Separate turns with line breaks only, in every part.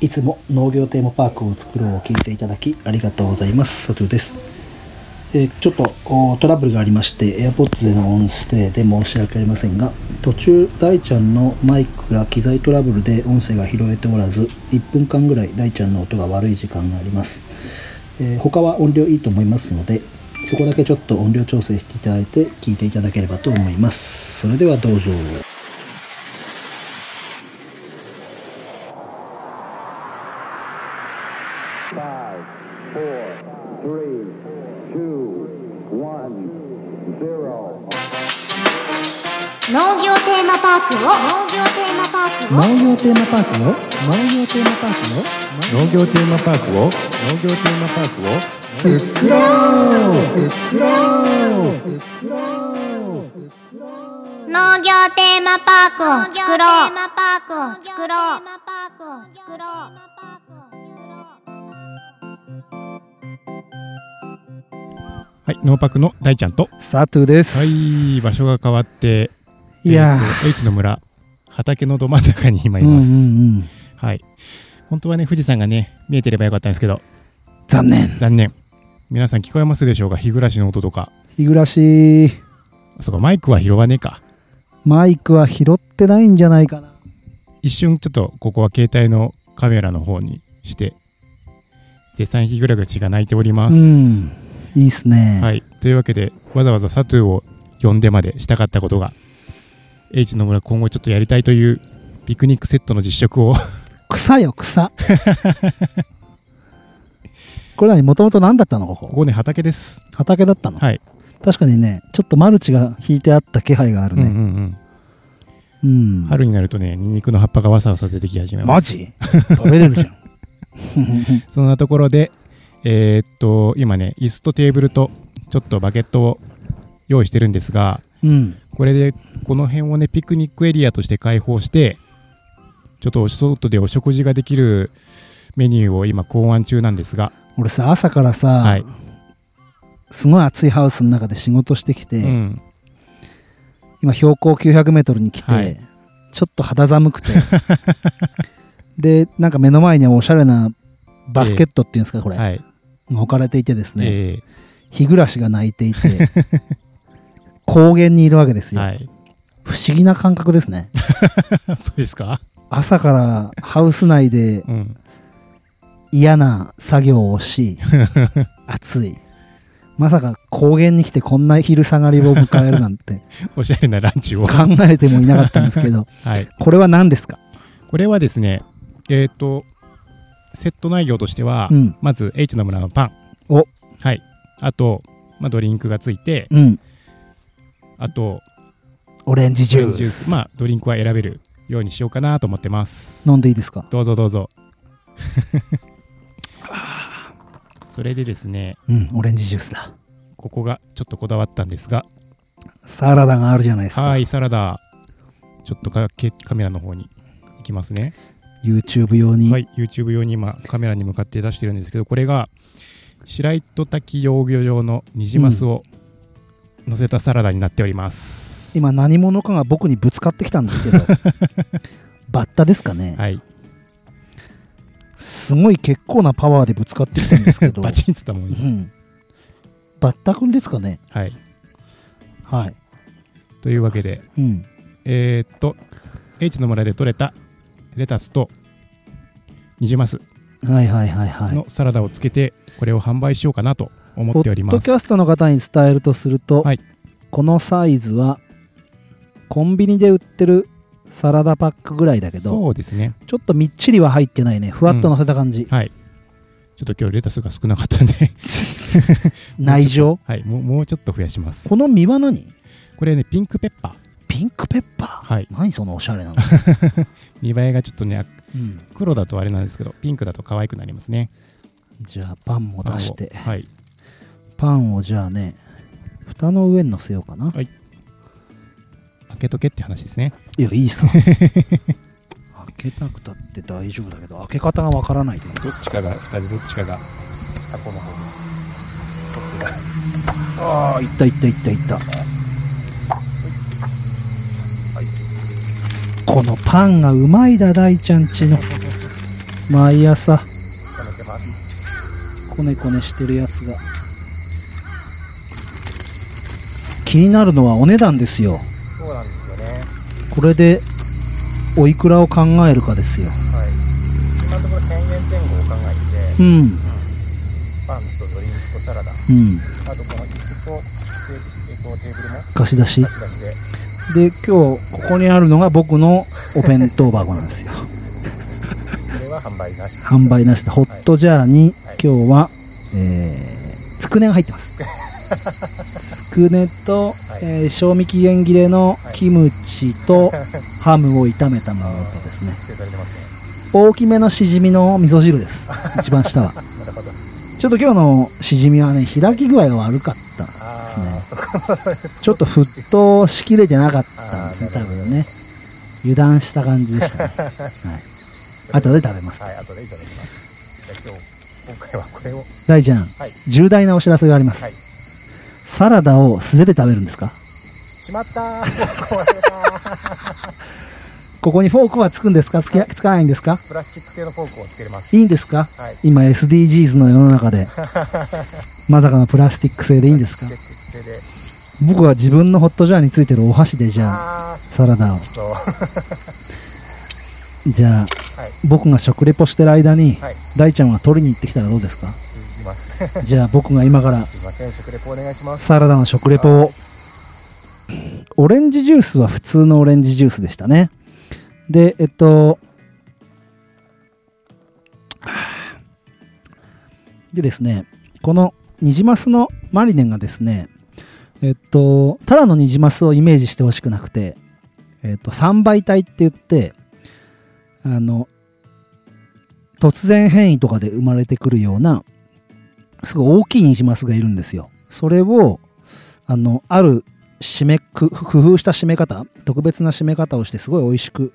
いつも農業テーマパークを作ろうを聞いていただきありがとうございます。佐藤です。えちょっとトラブルがありまして AirPods での音声で申し訳ありませんが途中大ちゃんのマイクが機材トラブルで音声が拾えておらず1分間ぐらい大ちゃんの音が悪い時間があります、えー他は音量いいと思いますのでそこだけちょっと音量調整していただいて聞いていただければと思いますそれではどうぞ
テーマパーク
の農業テーマパークの
農業テーマパークを農業テーマパークを
作ろう。作ろう。作ろう。
農業テーマパークを作ろう。テーマパークを作ろう。作ろう。
はいノーパクの大ちゃんと
サトゥです。
はい場所が変わって
いや
えーと H の村畑のど真ん中に今い
ー、
ます、
うんうんうん
はい本当はね富士山がね見えてればよかったんですけど
残念。
残念皆さん聞こえますでしょうか？日暮らしの音とか
日暮らし、
そうかマイクは拾わねえか
マイクは拾ってないんじゃないかな。
一瞬ちょっとここは携帯のカメラの方にして絶賛日暮らしが鳴いておりま
う
す、
ん。いいっすね。
はい。というわけで、わざわざサトゥを呼んでまでしたかったことが、H の村今後ちょっとやりたいというピクニックセットの実食を
草よ、草。これ何もともと何だったの？ここ。
ここね、畑です。
畑だったの、
はい。
確かにね、ちょっとマルチが引いてあった気配がある
うんうん
ね。
うん。
うん。
春になるとね、ニンニクの葉っぱがわさわさ出てき始めます。
マジ？食べれるじゃん。
そんなところで、えーっと、今ね、椅子とテーブルと、ちょっとバケットを用意してるんですが、
うん。
これで、この辺をね、ピクニックエリアとして開放して、ちょっとお外でお食事ができるメニューを今考案中なんですが、
俺さ、朝からさ、
はい。
すごい暑いハウスの中で仕事してきて、
うん。
今標高900メートルに来て、
はい。
ちょっと肌寒くて。でなんか目の前にはおしゃれなバスケットっていうんですかこれ、
はい。
が置かれていてですね、
え
日暮らしが鳴いていて 高原にいるわけですよ、
ーはい。
不思議な感覚ですね
そうですか？
朝からハウス内で
うん。
嫌な作業をし 暑いまさか高原に来てこんな昼下がりを迎えるなんて
おしゃれなランチを。
考えてもいなかったんですけど
はい。
これは何ですか？
これはですね、えっ、と、セット内容としては、
うん
まず H の村のパン。
お
はい。あと、まあ、ドリンクがついて、
うん
あと、
オレンジジュース。
まあ、ドリンクは選べるようにしようかなと思ってます。
飲んでいいですか？
どうぞどうぞ。それでですね、
うん、オレンジジュースだ。
ここがちょっとこだわったんですが、
サラダがあるじゃないですか。
はい、サラダ、ちょっとかけカメラの方に行きますね。
YouTube 用に？
はい、YouTube 用に今カメラに向かって出してるんですけどこれが白糸滝養魚場のニジマスを乗せたサラダになっております、
今何者かが僕にぶつかってきたんですけど、バッタですかね、
はい。
すごい結構なパワーでぶつかってきたんですけど、
バチンっつったもんね。
うん、バッタくんですかね。
はい。
はい。
というわけで
うん。
えーっと H の村で採れたレタスとニジマス
はいはいはいはい。
のサラダをつけてこれを販売しようかなと思
ポ
っております。
ッドキャストの方に伝えるとすると、
はい。
このサイズはコンビニで売ってるサラダパックぐらいだけど、
そうですね。
ちょっとみっちりは入ってないね。ふわっと乗せた感じ。
はい。ちょっと今日レタスが少なかったんで。
内情？
はい。もうもうちょっと増やします。
この実は何？
これねピンクペッパー。
ピンクペッパー、
はい。
何そのおしゃれなの、
見栄えがちょっとね
うん。
黒だとあれなんですけどピンクだと可愛くなりますね。
じゃあパンも出して。
はい
パンをじゃあね蓋の上に乗せようかな、
はい。開けとけって話ですね。
いやいいさ。開けたくたって大丈夫だけど開け方がわからないと
どっちかが蓋でどっちかが箱の方です。
ああいったいったいったいった。このパンがうまいだ大ちゃんちの毎朝。こねこねしてるやつが気になるのはお値段ですよ。
そうなんですよね。
これでおいくらを考えるかですよ。
はい。今のところ1000円前後を考えて、
うん。
パンとドリンクとサラダ。
うん。
あとこの椅子とテーテーブルも。
貸し出し。
貸し出しで。
で今日ここにあるのが僕のお弁当箱なんですよ。
これは販売なし。
販売なしで。ホットジャーに
はい。
今日は、えー、つくねが入ってます。つ くねと、
はい。
えー賞味期限切れのキムチとハムを炒めたものとですね。大きめのしじみの味噌汁です。一番下は。ちょっと今日のしじみはね開き具合が悪かったです
あ
ねちょっと沸騰しきれてなかったんですね多分ね。油断した感じでしたね、はい、後で食べます。
はい後でいただきます。今日今回はこれを。
大ちゃん
はい。
重大なお知らせがあります、
はい
サラダを素手で食べるんですか？
しまった。ー忘れた
ここにフォークはつくんですか？つけつかないんですか？
プラスチック製のフォークをつけれます。
いいんですか？
はい。
今 SDGs の世の中で まさかのプラスチック製でいいんですか？僕は自分のホットジャーについてるお箸でじゃあ
あ
サラダを。じゃあ
はい。
僕が食レポしてる間に
はい。
大ちゃんは取りに行ってきたらどうですか？
ます。す
じゃあ僕が今から
いません食レポお願いします。
サラダの食レポを。オレンジジュースは普通のオレンジジュースでしたね。でえっとでですねこのニジマスのマリネがですねえっとただのニジマスをイメージしてほしくなくてえっと3倍体って言ってあの突然変異とかで生まれてくるようなすごい大きいニジマスがいるんですよ。それを、あの、ある締め、工夫した締め方、特別な締め方をしてすごい美味しく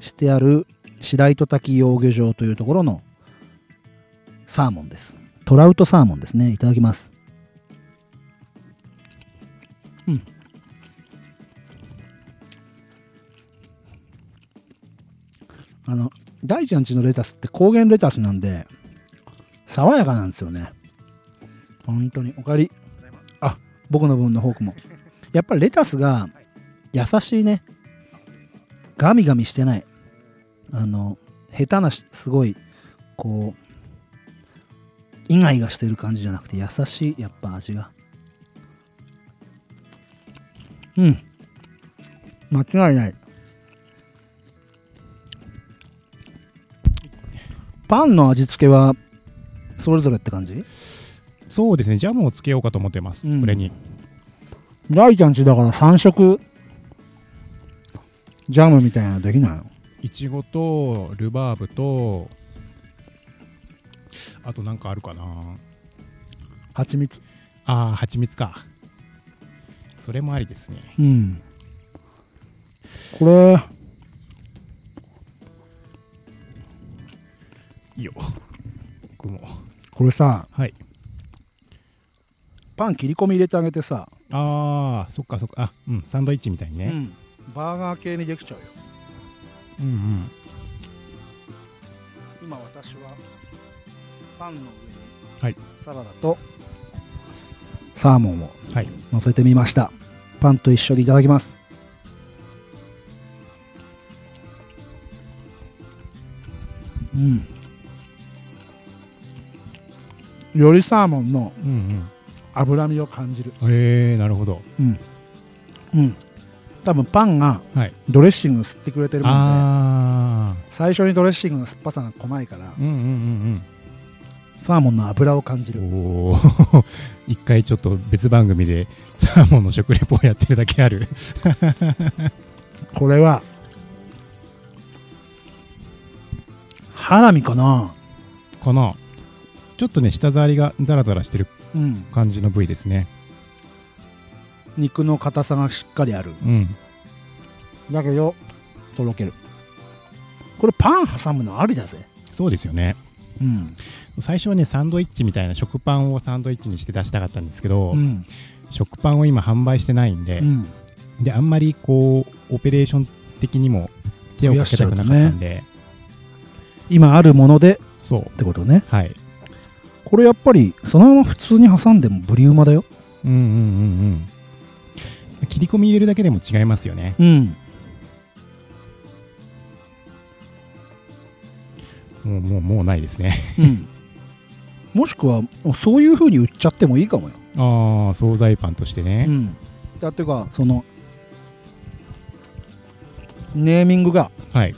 してある白糸滝養魚場というところのサーモンです。トラウトサーモンですね。いただきます。うん。あの、大ちゃんちのレタスって高原レタスなんで、爽やかなんですよね。本当に。おかえり。あ、僕の分のフォークも。やっぱりレタスが優しいね。ガミガミしてない。あの、下手なし、すごい、こう、イガイガしてる感じじゃなくて優しい、やっぱ味が。うん。間違いない。パンの味付けはそれぞれって感じ？
そうですね。ジャムをつけようかと思ってます、
うん。
これに。
大ちゃんちだから3色。ジャムみたいなのできないの？
いちごとルバーブとあとなんかあるかな。
蜂蜜。
あー蜂蜜か。それもありですね。
うん。これ。
いいよ。僕も
これさ。
はい
パン切り込み入れてあげてさ、
あーそっかそっか。あうんサンドイッチみたいにね、
うん、バーガー系にできちゃうよ。
うん、うん。
今私はパンの上に
はい。
サラダとサーモンを
はい。
乗せてみました。パンと一緒にいただきます。うん。よりサーモンの
うん
脂身を感じる
うんへえなるほど
うんうん多分パンがドレッシング吸ってくれてるもんで
あ
最初にドレッシングの酸っぱさが来ないから
ーうんうんうん
サーモンの脂を感じる
お一回ちょっと別番組でサーモンの食レポをやってるだけある
これは花見かな
かなちょっとね舌触りがザラザラしてる感じの部位ですね。
肉の硬さがしっかりある。
うん。
だけどとろける。これパン挟むのありだぜ。
そうですよね。
うん。
最初はねサンドイッチみたいな食パンをサンドイッチにして出したかったんですけど、
うん。
食パンを今販売してないんで、
うん。
であんまりこうオペレーション的にも手をかけたくなかったんで、
今あるもので
そう。
ってことね。
はい
これやっぱりそのまま普通に挟んでもブリうまだよ。
うんうんうんうん。切り込み入れるだけでも違いますよね。
うん。
もうもうもうないですね。
うん。もしくはそういう風に売っちゃってもいいかもよ。
ああ惣菜パンとしてね、
ん。だってかそのネーミングが
はい。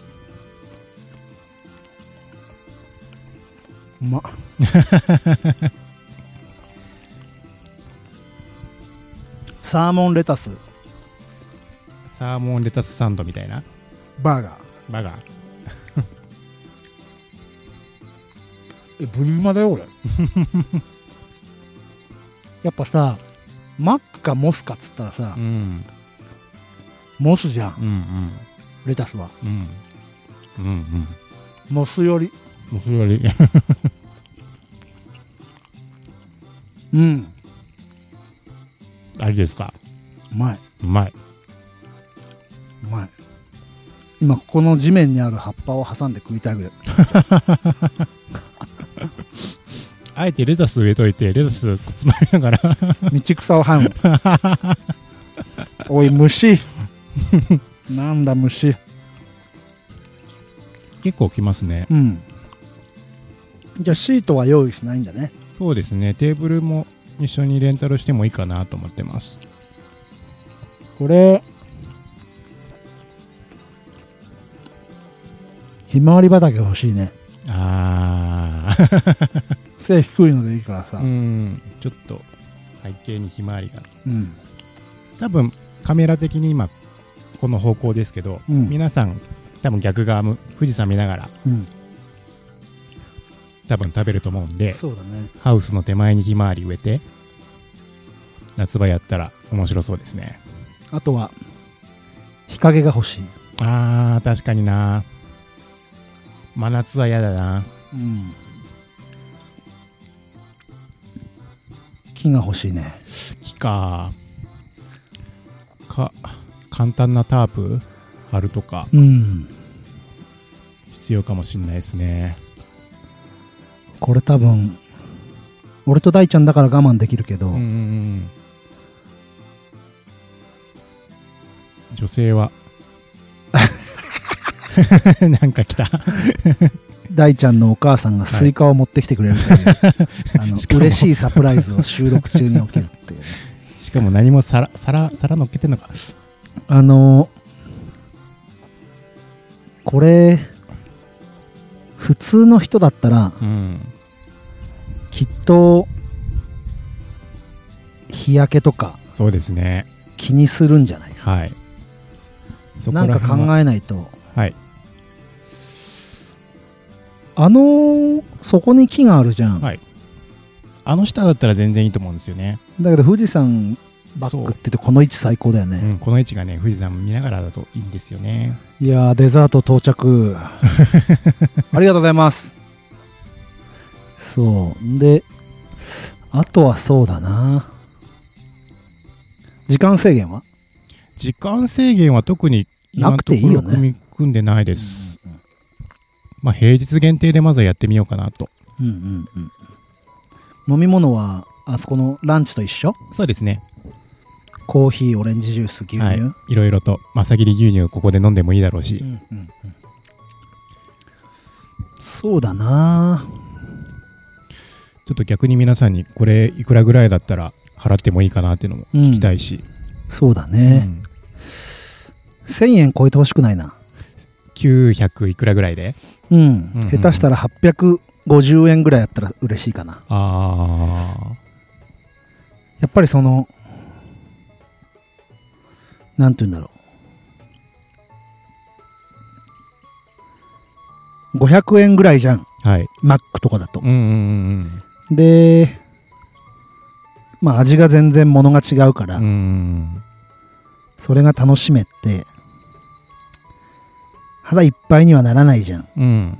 うまっ サーモンレタス
サーモンレタスサンドみたいな？
バーガー
バガー。
えブリうまだよ俺 やっぱさマックかモスかっつったらさ、
うん。
モスじゃん
うん
レタスは
うん。うん。うんうん。
モスより
もうそれより
うん。
あれですか？
うまい。う
まい。
うまい。今ここの地面にある葉っぱを挟んで食いたいぐらい。
あえてレタス植えといて、レタスつまみながら。
道草を這う おい虫。なんだ虫。
結構きますね。
うんじゃあシートは用意しないんだね
そうですね。テーブルも一緒にレンタルしてもいいかなと思ってます。
これひまわり畑欲しいね
あー。
背低いのでいいからさ
うん。ちょっと背景にひまわりが。
うん
多分カメラ的に今この方向ですけど、
うん
皆さん多分逆側む富士山見ながら
うん
多分食べると思うんで
そうだね。
ハウスの手前にひまわり植えて夏場やったら面白そうですね。
あとは日陰が欲しい。
あー確かにな。真夏は嫌だな。
うん。木が欲しいね。
木か。か簡単なタープ貼るとか
うん。
必要かもしんないですね
これ多分俺と大ちゃんだから我慢できるけど、
うんうんうん女性は。なんか来た。
大ちゃんのお母さんがスイカを持ってきてくれるという、あの
しかも。
嬉しいサプライズを収録中に起きるっていう。ね、
しかも何も皿皿皿乗っけてんのか。
あのこれ普通の人だったら
うん
きっと日焼けとか
そうですね。
気にするんじゃない
はい。
なんか考えないと。
はい。
あのそこに木があるじゃん、
はい。あの下だったら全然いいと思うんですよね、
だけど富士山バックって言ってこの位置最高だよね、
うん、この位置がね富士山見ながらだといいんですよね。
いやーデザート到着。ありがとうございます。そう。であとはそうだな。時間制限は？
時間制限は特に今のとこ
なくていいよね
ろ組み組んでないです、まあ平日限定でまずはやってみようかなと。
うんうんうん。飲み物はあそこのランチと一緒？
そうですね
コーヒーオレンジジュース牛乳、
はい。いろいろとまさぎり牛乳ここで飲んでもいいだろうし、
うんうんうん。そうだな。
ちょっと逆に皆さんにこれいくらぐらいだったら払ってもいいかなっていうのも聞きたいし、
そうだ
う
ね、
ん。
1000円超えてほしくないな。
900いくらぐらいで？
うん、
うんうん
下手したら850円ぐらいやったら嬉しいかな。
あ
やっぱりそのなんて言うんだろう。500円ぐらいじゃん。
あはい。
マックとかだと。
うんうんうん
でまあ味が全然物が違うから、
うんうん
それが楽しめて腹いっぱいにはならないじゃん。
うん。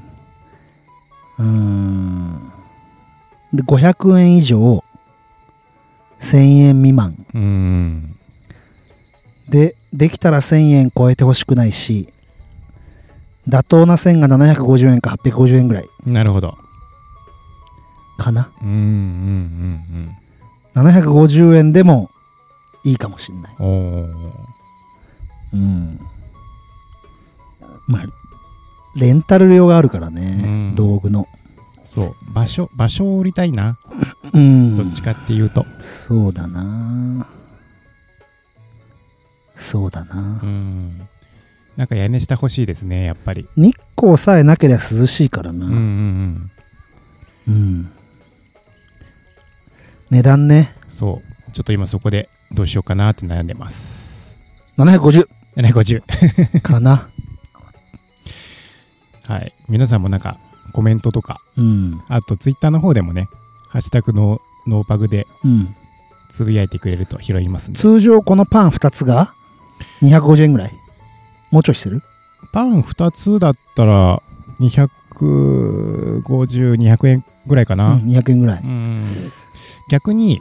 うーん。で500円以上1000円未満。
うん
でできたら1000円超えてほしくないし妥当な線が750円か850円ぐらい
なるほど。
かな
うんうん
750円でもいいかもしんない
うんうん。おー。
うんまあレンタル料があるからね、
うん
道具の
そう。場所、場所を売りたいな。
うん
どっちかっていうと。
そうだなそうだな
うん。なんか屋根下欲しいですね、やっぱり。
日光さえなければ涼しいからな
うんうんうん。
うん値段ね
そう。ちょっと今そこでどうしようかなって悩んでます。
750
750。
かな
はい。皆さんもなんかコメントとか、
うん
あとツイッターの方でもね、ハッシュタグのノーパグで
うん
つぶやいてくれると拾いますんで。
通常このパン2つが250円ぐらい。もうちょいしてる？
パン2つだったら250、200円ぐらいかな。
うん、200円ぐらい。
うん。逆に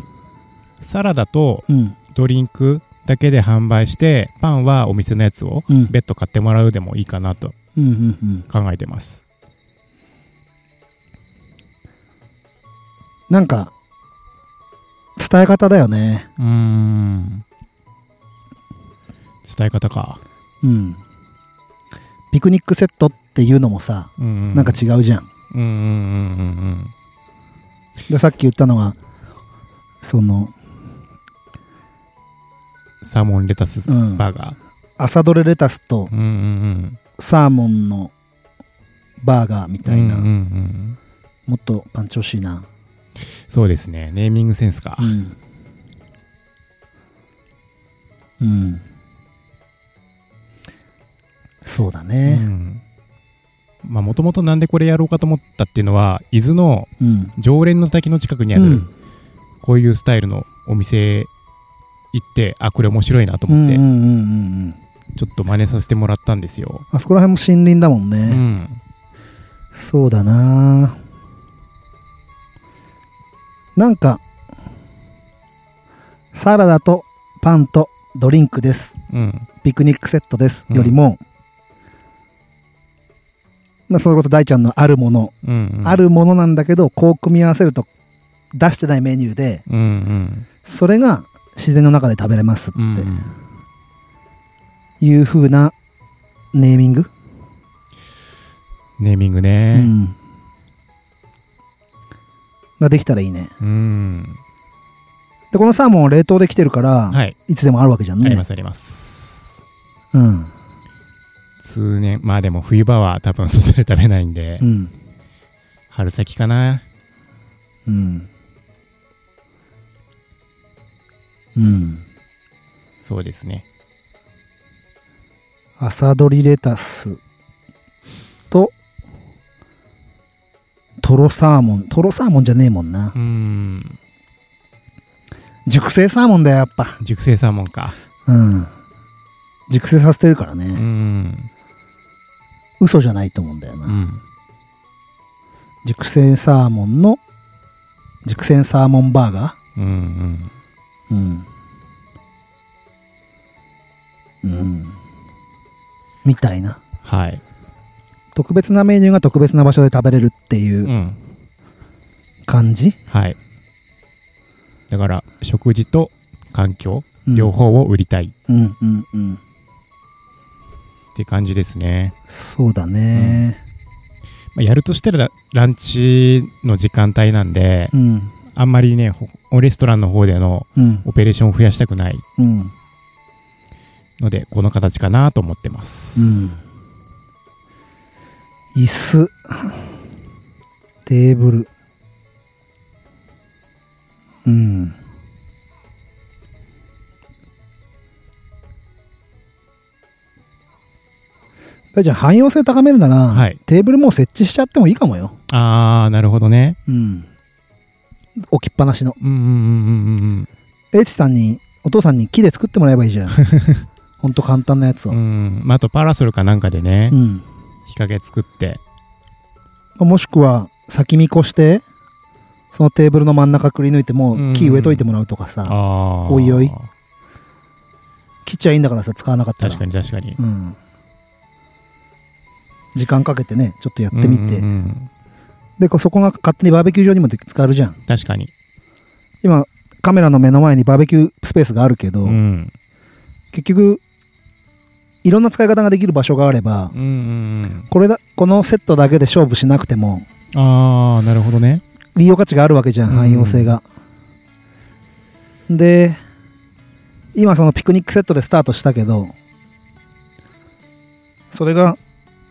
サラダと
うん。
ドリンクだけで販売してパンはお店のやつを
うん。
別途買ってもらうでもいいかなと
うんうんうん。
考えてます。
なんか伝え方だよね。
うーん伝え方か。
うん。ピクニックセットっていうのもさ、
うんうん。
なんか違うじゃん。
うんうんうんうんうん。
でさっき言ったのがその
サーモンレタス
うん。
バーガー。
朝どれレタスと
うんうん
サーモンのバーガーみ
うん
たいな、
うんうんうん。
もっとパンチ欲しいな。
そうですね。ネーミングセンスか。
うん。うんそうだ
う
ね
ん。まあもともとなんでこれやろうかと思ったっていうのは伊豆の
うん。
常連の滝の近くにある
うん。
こういうスタイルのお店行ってあこれ面白いなと思って
うんうんうんうんうん。
ちょっと真似させてもらったんですよ。
あそこら辺も森林だもん
う
ね、
ん。
そうだな。なんかサラダとパンとドリンクです。
うん。
ピクニックセットです。
うん
よりも、まあそれこそ大ちゃんのあるもの、
うんうん。
あるものなんだけどこう組み合わせると出してないメニューで
うんうん。
それが自然の中で食べれますっ
うん
て。いう風なネーミング、
ネーミング
う
ね
ん。ができたらいいね。
うん。
でこのサーモンは冷凍できてるから、
はい。
い、つでもあるわけじゃんね。
ありますあります。
うん
通年まあでも冬場は多分外で食べないんで
うん。
春先かな。
うん。うん。
そうですね。
朝どりレタスとトロサーモン。トロサーモンじゃねえもんな。
うん。
熟成サーモンだよやっぱ。
熟成サーモンか。
うん。熟成させてるから
う
ね、
ん
嘘じゃないと思うんだよな、
うん。
熟成サーモンの熟成サーモンバーガ
うんうん。
ーうん。うん。みたいな。
はい。
特別なメニューが特別な場所で食べれるっていううん。感じ、
はい。だから食事と環境
うん。
両方を売りたい。
うんうんうん
って感じですね、
そうだね。
まあ、やるとしたらランチの時間帯なんで
うん。
あんまりねほレストランの方での
うん。
オペレーションを増やしたくない。
うん。
のでこの形かなと思ってます、
うん。椅子。テーブル。うん大ちゃん汎用性高めるな。ら、
はい。
テーブルもう設置しちゃってもいいかもよ。
ああなるほどね。
うん。置きっぱなしの。
うんうんうんうんうん
エイチさんにお父さんに木で作ってもらえばいいじゃん。ほんと簡単なやつを。
うん。うんまあ、あとパラソルかなんかでね、
うん。
日陰作って。
もしくは先見越してそのテーブルの真ん中くり抜いても
うん
う木植えといてもらうとかさ、
ああ
おいおい。切っちゃいいんだからさ使わなかったら。
確かに確かに。
うん時間かけてねちょっとやってみて、
うんうんうん
でこそこが勝手にバーベキュー場にも使えるじゃん
確かに。
今カメラの目の前にバーベキュースペースがあるけど、
うん。
結局いろんな使い方ができる場所があれば
うんうんうん。
これだこのセットだけで勝負しなくても
ああ、なるほどね。
利用価値があるわけじゃん
うん
汎用性が、で今そのピクニックセットでスタートしたけどそれが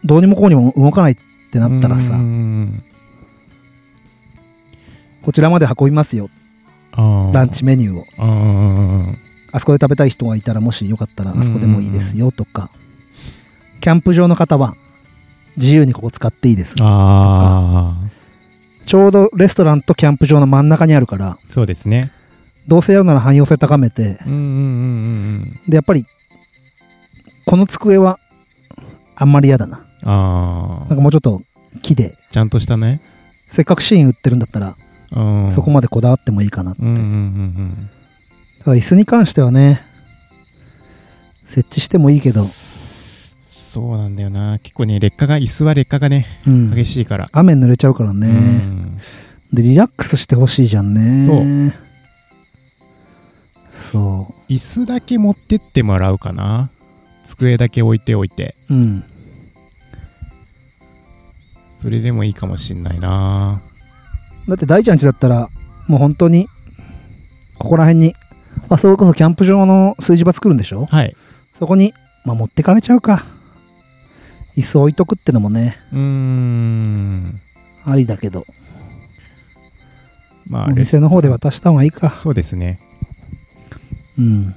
どうにもこうにも動かないってなったらさ、こちらまで運びますよ。ランチメニューを。
あ
そこで食べたい人がいたらもしよかったらあそこでもいいですよとか、キャンプ場の方は自由にここ使っていいです。
あ
ちょうどレストランとキャンプ場の真ん中にあるから
ー、そうですね。
どうせやるなら汎用性高めてでやっぱりこの机はあんまり嫌だな。
うん。ああ
なんか、もうちょっと木で
ちゃんとしたね。
せっかくシーン売ってるんだったら
うん。
そこまでこだわってもいいかなって、
うんうんうん
ただ椅子に関してはね設置してもいいけど、
うん。そうなんだよな。結構ね、劣化が、椅子は劣化がね、
うん
激しいから。
雨濡れちゃうからね、
うん
でリラックスしてほしいじゃんね
そう
そ
椅子だけ持ってってもらうかな。机だけ置いておいて。
ううん
それでもいいかもしんないな。
だって大ちゃんちだったらもう本当にここら辺にあそれこそキャンプ場の炊事場作るんでしょ？
はい。
そこに、まあ、持ってかれちゃうか椅子置いとくってのもね
うーん。
ありだけど
まあ、
お店の方で渡した方がいいか
そうですね。
うん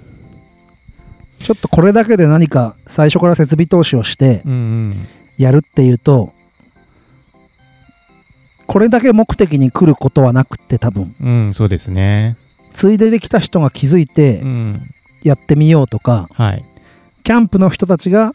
ちょっとこれだけで何か最初から設備投資をして
うんうん。
やるっていうとこれだけ目的に来ることはなくって多分
うん、そうですね。
ついでで来た人が気づいて
うん。
やってみようとか、
はい。
キャンプの人たちが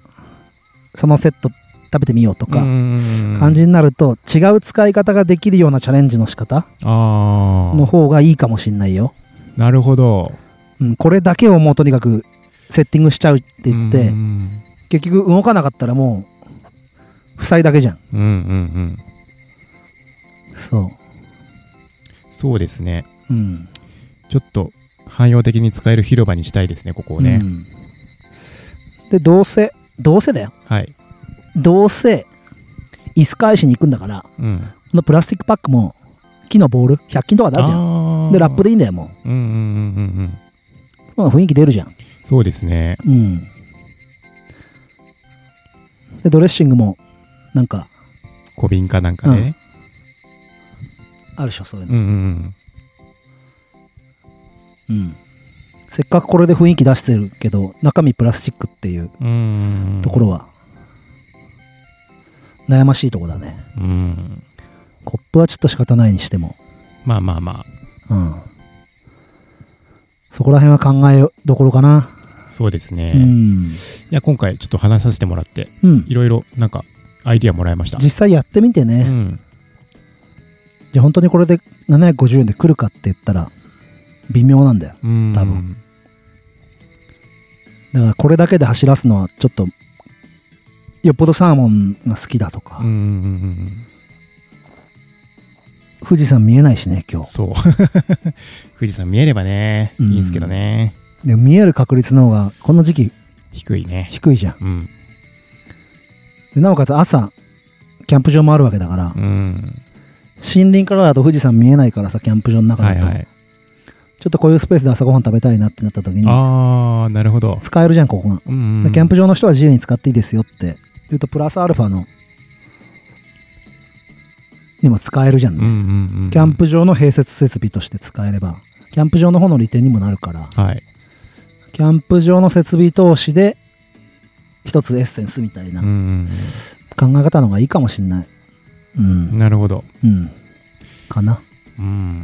そのセット食べてみようとか
感
感じになると違う使い方ができるようなチャレンジの仕方
あ
の方がいいかもしんないよ、
あ。なるほど。
うん、これだけをもうとにかくセッティングしちゃうって言って
うんうん
結局動かなかったらもう負債だけじゃん
うんうんうん。
そ
そうですね。
ううん
ちょっと汎用的に使える広場にしたいですね、ここをね。
うんでどうせどうせだよ
はい。
どうせ椅子返しに行くんだから
うん。
このプラスチックパックも木のボール100均とかであるじゃん
ん
でラップでいいんだよもう
うんうんうんうん
雰囲気出るじゃん
そうですね。
うんでドレッシングもなんか
小瓶かなんかね。
あるでしょそういうの、
うんうんうん。
うんせっかくこれで雰囲気出してるけど中身プラスチックっていう。ところは悩ましいとこだね
うん。
コップはちょっと仕方ないにしても
まあまあまあ。
うんそこら辺は考えどころかな
そうですね。い
うん、
や、今回ちょっと話させてもらって、
うん、
いろいろなんかアイディアもらいました。
実際やってみてね、
うん。
じゃあ本当にこれで750円で来るかって言ったら微妙なんだよ
うん。
多分だからこれだけで走らすのはちょっとよっぽどサーモンが好きだとか。富士山見えないしね今日
そう。富士山見えればね、
うん
いいんですけどね。
で見える確率の方がこの時期
低いね。
低いじゃん
うん。
でなおかつ朝キャンプ場もあるわけだから、
うん。
森林からだと富士山見えないからさキャンプ場の中だと、
はいはい。
ちょっとこういうスペースで朝ごはん食べたいなってなった時に
ああ、なるほど。
使えるじゃんここが、
うんうん
キャンプ場の人は自由に使っていいですよって言うとプラスアルファのにも使えるじゃんね、
うんうんうん。
キャンプ場の併設設備として使えればキャンプ場の方の利点にもなるから
はい。
キャンプ場の設備投資で一つエッセンスみたいな考え方の方がいいかもしんないうん
うん。なるほど。
うんかな
うん。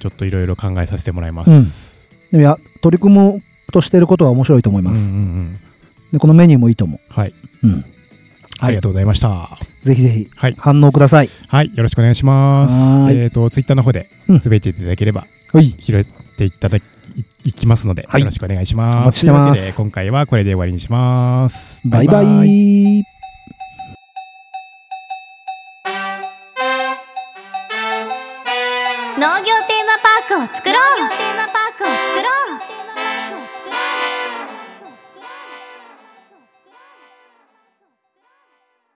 ちょっといろいろ考えさせてもらいます。
でもいや取り組もうとしてることは面白いと思います、
うんうんうん。
でこのメニューもいいと思
はい。
ううん
ありがとうございました。は
ぜひぜひ
い。
反応ください
はい。よろしくお願いしますえっと、ツイッターの方で
うん
つぶやいていただければ、
はい
拾っていただき、いきますので、
はい
よろしくお願いします。
お待ちしてます
というわけで、今回はこれで終わりにします。
バイバイ
農業テーマパークを作ろう